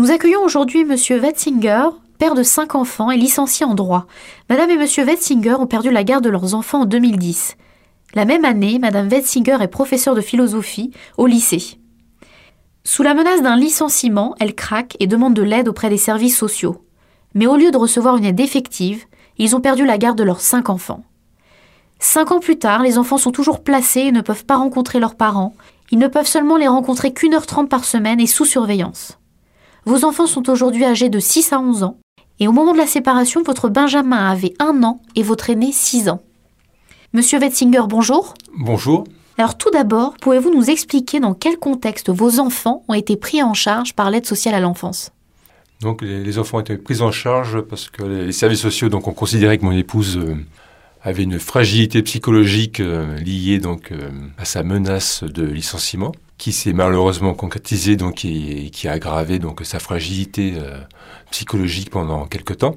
Nous accueillons aujourd'hui Monsieur Wetzinger, père de cinq enfants et licencié en droit. Madame et Monsieur Wetzinger ont perdu la garde de leurs enfants en 2010. La même année, Madame Wetzinger est professeure de philosophie au lycée. Sous la menace d'un licenciement, elle craque et demande de l'aide auprès des services sociaux. Mais au lieu de recevoir une aide effective, ils ont perdu la garde de leurs cinq enfants. Cinq ans plus tard, les enfants sont toujours placés et ne peuvent pas rencontrer leurs parents. Ils ne peuvent seulement les rencontrer qu'une heure trente par semaine et sous surveillance. Vos enfants sont aujourd'hui âgés de 6 à 11 ans, et au moment de la séparation, votre Benjamin avait un an et votre aîné 6 ans. Monsieur Wetzinger, bonjour. Bonjour. Alors tout d'abord, pouvez-vous nous expliquer dans quel contexte vos enfants ont été pris en charge par l'aide sociale à l'enfance? Donc les, enfants ont été pris en charge parce que les, services sociaux donc, ont considéré que mon épouse euh, avait une fragilité psychologique euh, liée donc, euh, à sa menace de licenciement qui s'est malheureusement concrétisée donc, et, qui a aggravé donc, sa fragilité psychologique pendant quelque temps.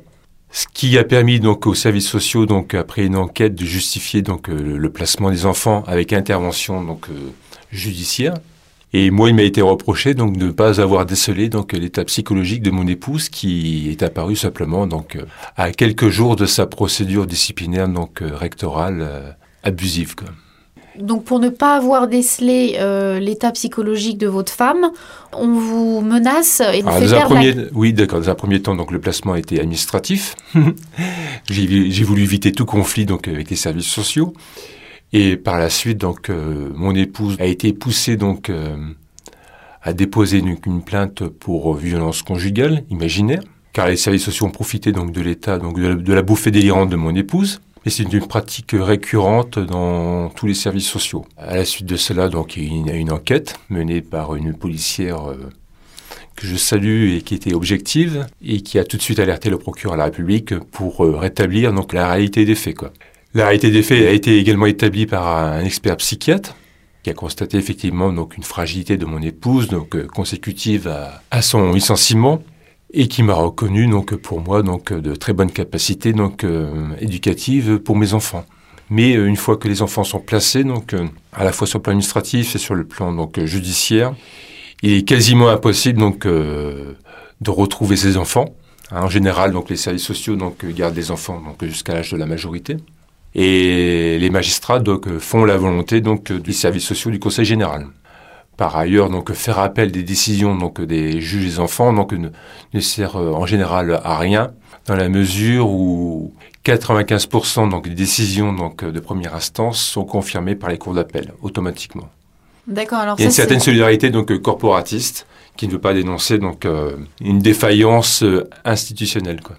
Ce qui a permis donc aux services sociaux, donc après une enquête, de justifier donc euh, le placement des enfants avec intervention donc euh, judiciaire. Et moi, il m'a été reproché donc de ne pas avoir décelé donc l'état psychologique de mon épouse qui est apparu simplement donc euh, à quelques jours de sa procédure disciplinaire donc rectorale abusive. Quoi. Donc pour ne pas avoir décelé euh, l'état psychologique de votre femme, on vous menace et vous fait premier, Oui, d'accord. Dans un premier temps, donc le placement a été administratif. j'ai voulu éviter tout conflit donc avec les services sociaux. Et par la suite, donc euh, mon épouse a été poussée donc euh, à déposer une, plainte pour violence conjugale imaginaire, car les services sociaux ont profité donc de l'état donc de la bouffée délirante de mon épouse. Et c'est une pratique récurrente dans tous les services sociaux. À la suite de cela, donc, il y a une enquête menée par une policière euh, que je salue et qui était objective et qui a tout de suite alerté le procureur de la République pour euh, rétablir donc la réalité des faits. La réalité des faits a été également établie par un expert psychiatre qui a constaté effectivement donc une fragilité de mon épouse donc euh, consécutive à son licenciement et qui m'a reconnu donc pour moi donc de très bonnes capacités donc euh, éducatives pour mes enfants. Mais euh, une fois que les enfants sont placés donc euh, à la fois sur le plan administratif et sur le plan donc judiciaire, il est quasiment impossible donc de retrouver ces enfants. En général, donc les services sociaux donc gardent les enfants donc jusqu'à l'âge de la majorité. Et les magistrats donc font la volonté donc du service sociaux du Conseil général. Par ailleurs, donc faire appel des décisions donc des juges des enfants donc ne, sert euh, en général à rien dans la mesure où 95% donc des décisions donc de première instance sont confirmées par les cours d'appel automatiquement. D'accord. Alors il y a une certaine solidarité donc corporatiste qui ne veut pas dénoncer donc euh, une défaillance euh, institutionnelle quoi.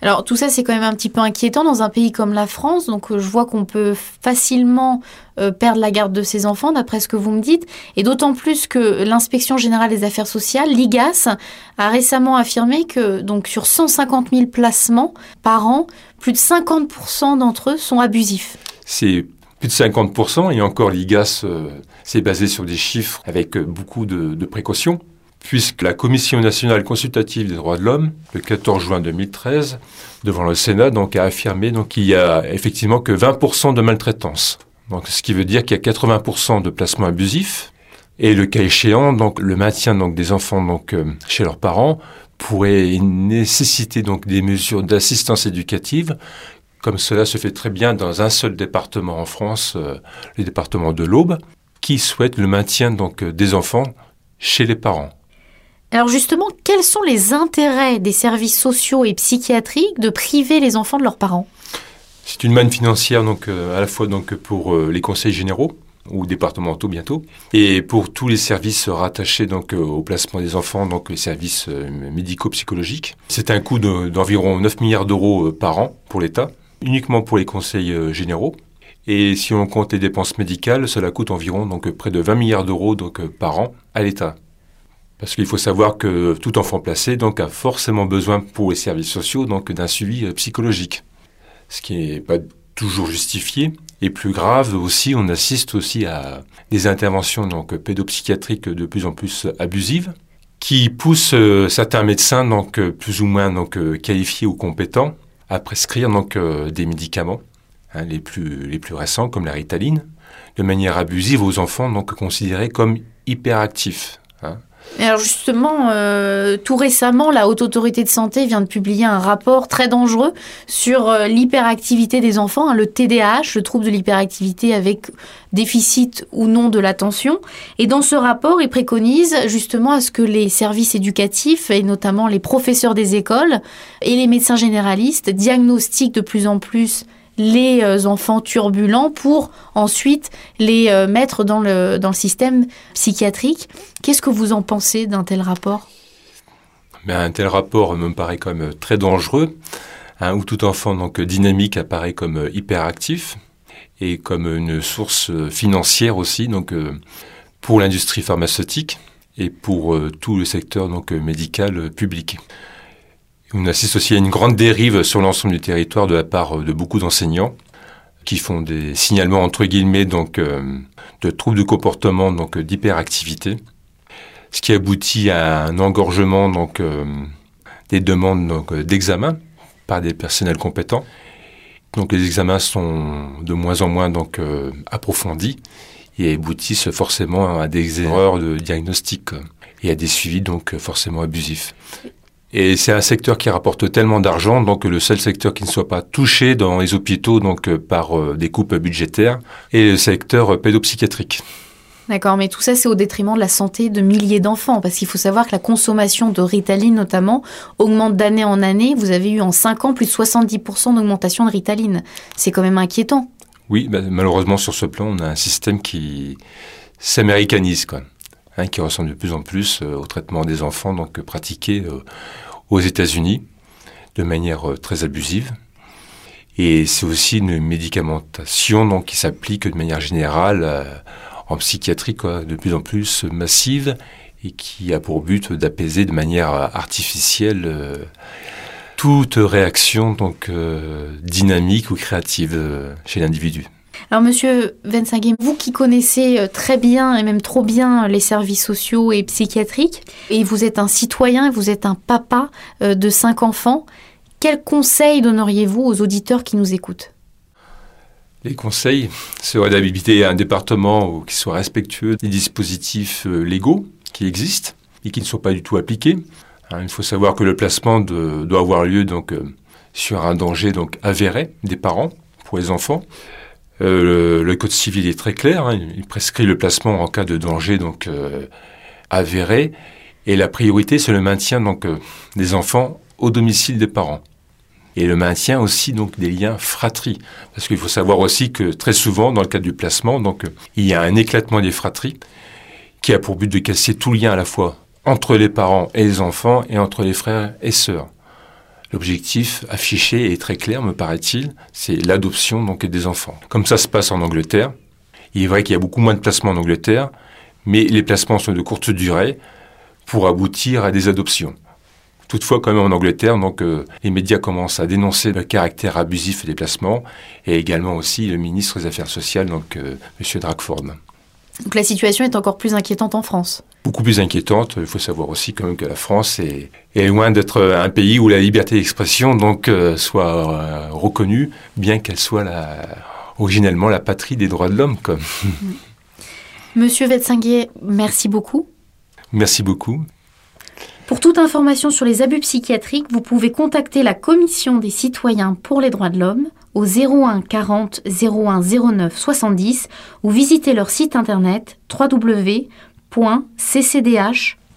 Alors tout ça, c'est quand même un petit peu inquiétant dans un pays comme la France. Donc euh, je vois qu'on peut facilement euh, perdre la garde de ses enfants, d'après ce que vous me dites. Et d'autant plus que l'inspection générale des affaires sociales, l'IGAS, a récemment affirmé que donc sur 150 000 placements par an, plus de 50% d'entre eux sont abusifs. C'est plus de 50%, et encore l'IGAS euh, s'est basé sur des chiffres avec beaucoup de précautions puisque la Commission nationale consultative des droits de l'homme, le 14 juin 2013, devant le Sénat, donc, a affirmé qu'il y a effectivement que 20% de maltraitance. Donc, ce qui veut dire qu'il y a 80% de placements abusifs. Et le cas échéant, donc, le maintien donc, des enfants donc, euh, chez leurs parents pourrait nécessiter donc, des mesures d'assistance éducative comme cela se fait très bien dans un seul département en France, euh, le département de l'Aube, qui souhaite le maintien donc des enfants chez les parents. Alors justement, quels sont les intérêts des services sociaux et psychiatriques de priver les enfants de leurs parents? C'est une manne financière donc euh, à la fois pour euh, les conseils généraux ou départementaux bientôt et pour tous les services rattachés donc euh, au placement des enfants donc les services médico-psychologiques. C'est un coût d'environ 9 milliards d'euros par an pour l'État, uniquement pour les conseils généraux. Et si on compte les dépenses médicales, cela coûte environ donc près de 20 milliards d'euros par an à l'État. Parce qu'il faut savoir que tout enfant placé donc, a forcément besoin pour les services sociaux d'un suivi euh, psychologique. Ce qui n'est pas toujours justifié. Et plus grave aussi, on assiste aussi à des interventions donc, pédopsychiatriques de plus en plus abusives qui poussent euh, certains médecins donc, plus ou moins donc, qualifiés ou compétents à prescrire donc, euh, des médicaments, hein, les, plus, les plus récents comme la ritaline, de manière abusive aux enfants donc, considérés comme hyperactifs. Hein. Alors justement, euh, tout récemment, la Haute Autorité de Santé vient de publier un rapport très dangereux sur euh, l'hyperactivité des enfants, hein, le TDAH, le trouble de l'hyperactivité avec déficit ou non de l'attention. Et dans ce rapport, il préconise justement à ce que les services éducatifs, et notamment les professeurs des écoles et les médecins généralistes, diagnostiquent de plus en plus les euh, enfants turbulents pour ensuite les euh, mettre dans le, système psychiatrique. Qu'est-ce que vous en pensez d'un tel rapport? Mais Un tel rapport me paraît quand très dangereux, hein, où tout enfant dynamique apparaît comme hyperactif et comme une source financière aussi donc pour l'industrie pharmaceutique et pour tout le secteur donc médical public. On assiste aussi à une grande dérive sur l'ensemble du territoire de la part de beaucoup d'enseignants qui font des signalements entre guillemets donc euh, de troubles de comportement donc d'hyperactivité, ce qui aboutit à un engorgement donc euh, des demandes donc d'examen par des personnels compétents. Donc les examens sont de moins en moins donc euh, approfondis et aboutissent forcément à des erreurs de diagnostic et à des suivis donc forcément abusifs. Et c'est un secteur qui rapporte tellement d'argent, donc le seul secteur qui ne soit pas touché dans les hôpitaux donc euh, par euh, des coupes budgétaires est le secteur pédopsychiatrique. D'accord, mais tout ça, c'est au détriment de la santé de milliers d'enfants, parce qu'il faut savoir que la consommation de Ritaline, notamment, augmente d'année en année. Vous avez eu en 5 ans plus de 70% d'augmentation de Ritaline. C'est quand même inquiétant. Oui, bah, malheureusement, sur ce plan, on a un système qui s'américanise. Quoi. Hein, qui ressemble de plus en plus euh, au traitement des enfants donc pratiqué euh, aux États-Unis de manière euh, très abusive. Et c'est aussi une médicamentation qui s'applique de manière générale en psychiatrie de plus en plus massive et qui a pour but d'apaiser de manière artificielle toute réaction donc dynamique ou créative chez l'individu. Alors, monsieur Vensinguet, vous qui connaissez euh, très bien et même trop bien les services sociaux et psychiatriques, et vous êtes un citoyen, vous êtes un papa euh, de cinq enfants, quels conseils donneriez-vous aux auditeurs qui nous écoutent? Les conseils seraient d'habiliter un département qui soit respectueux des dispositifs euh, légaux qui existent et qui ne sont pas du tout appliqués. Hein, il faut savoir que le placement doit avoir lieu donc sur un danger donc avéré des parents pour les enfants. Euh, le, Code civil est très clair, hein. il prescrit le placement en cas de danger donc euh, avéré, et la priorité c'est le maintien donc euh, des enfants au domicile des parents et le maintien aussi donc des liens fratries, parce qu'il faut savoir aussi que très souvent dans le cadre du placement donc il y a un éclatement des fratries qui a pour but de casser tout lien à la fois entre les parents et les enfants et entre les frères et sœurs. L'objectif affiché est très clair, me paraît-il, c'est l'adoption donc des enfants. Comme ça se passe en Angleterre. Il est vrai qu'il y a beaucoup moins de placements en Angleterre, mais les placements sont de courte durée pour aboutir à des adoptions. Toutefois, quand même en Angleterre, donc euh, les médias commencent à dénoncer le caractère abusif des placements, et également aussi le ministre des Affaires sociales, donc euh, M. Dragford. Donc la situation est encore plus inquiétante en France beaucoup plus inquiétante. Il faut savoir aussi quand même que la France est, loin d'être un pays où la liberté d'expression donc euh, soit euh, reconnue, bien qu'elle soit la, originellement la patrie des droits de l'homme. Comme. Monsieur Vetsinguet, merci beaucoup. Merci beaucoup. Pour toute information sur les abus psychiatriques, vous pouvez contacter la Commission des citoyens pour les droits de l'homme au 01 40 01 09 70 ou visiter leur site internet www.ccdh.fr.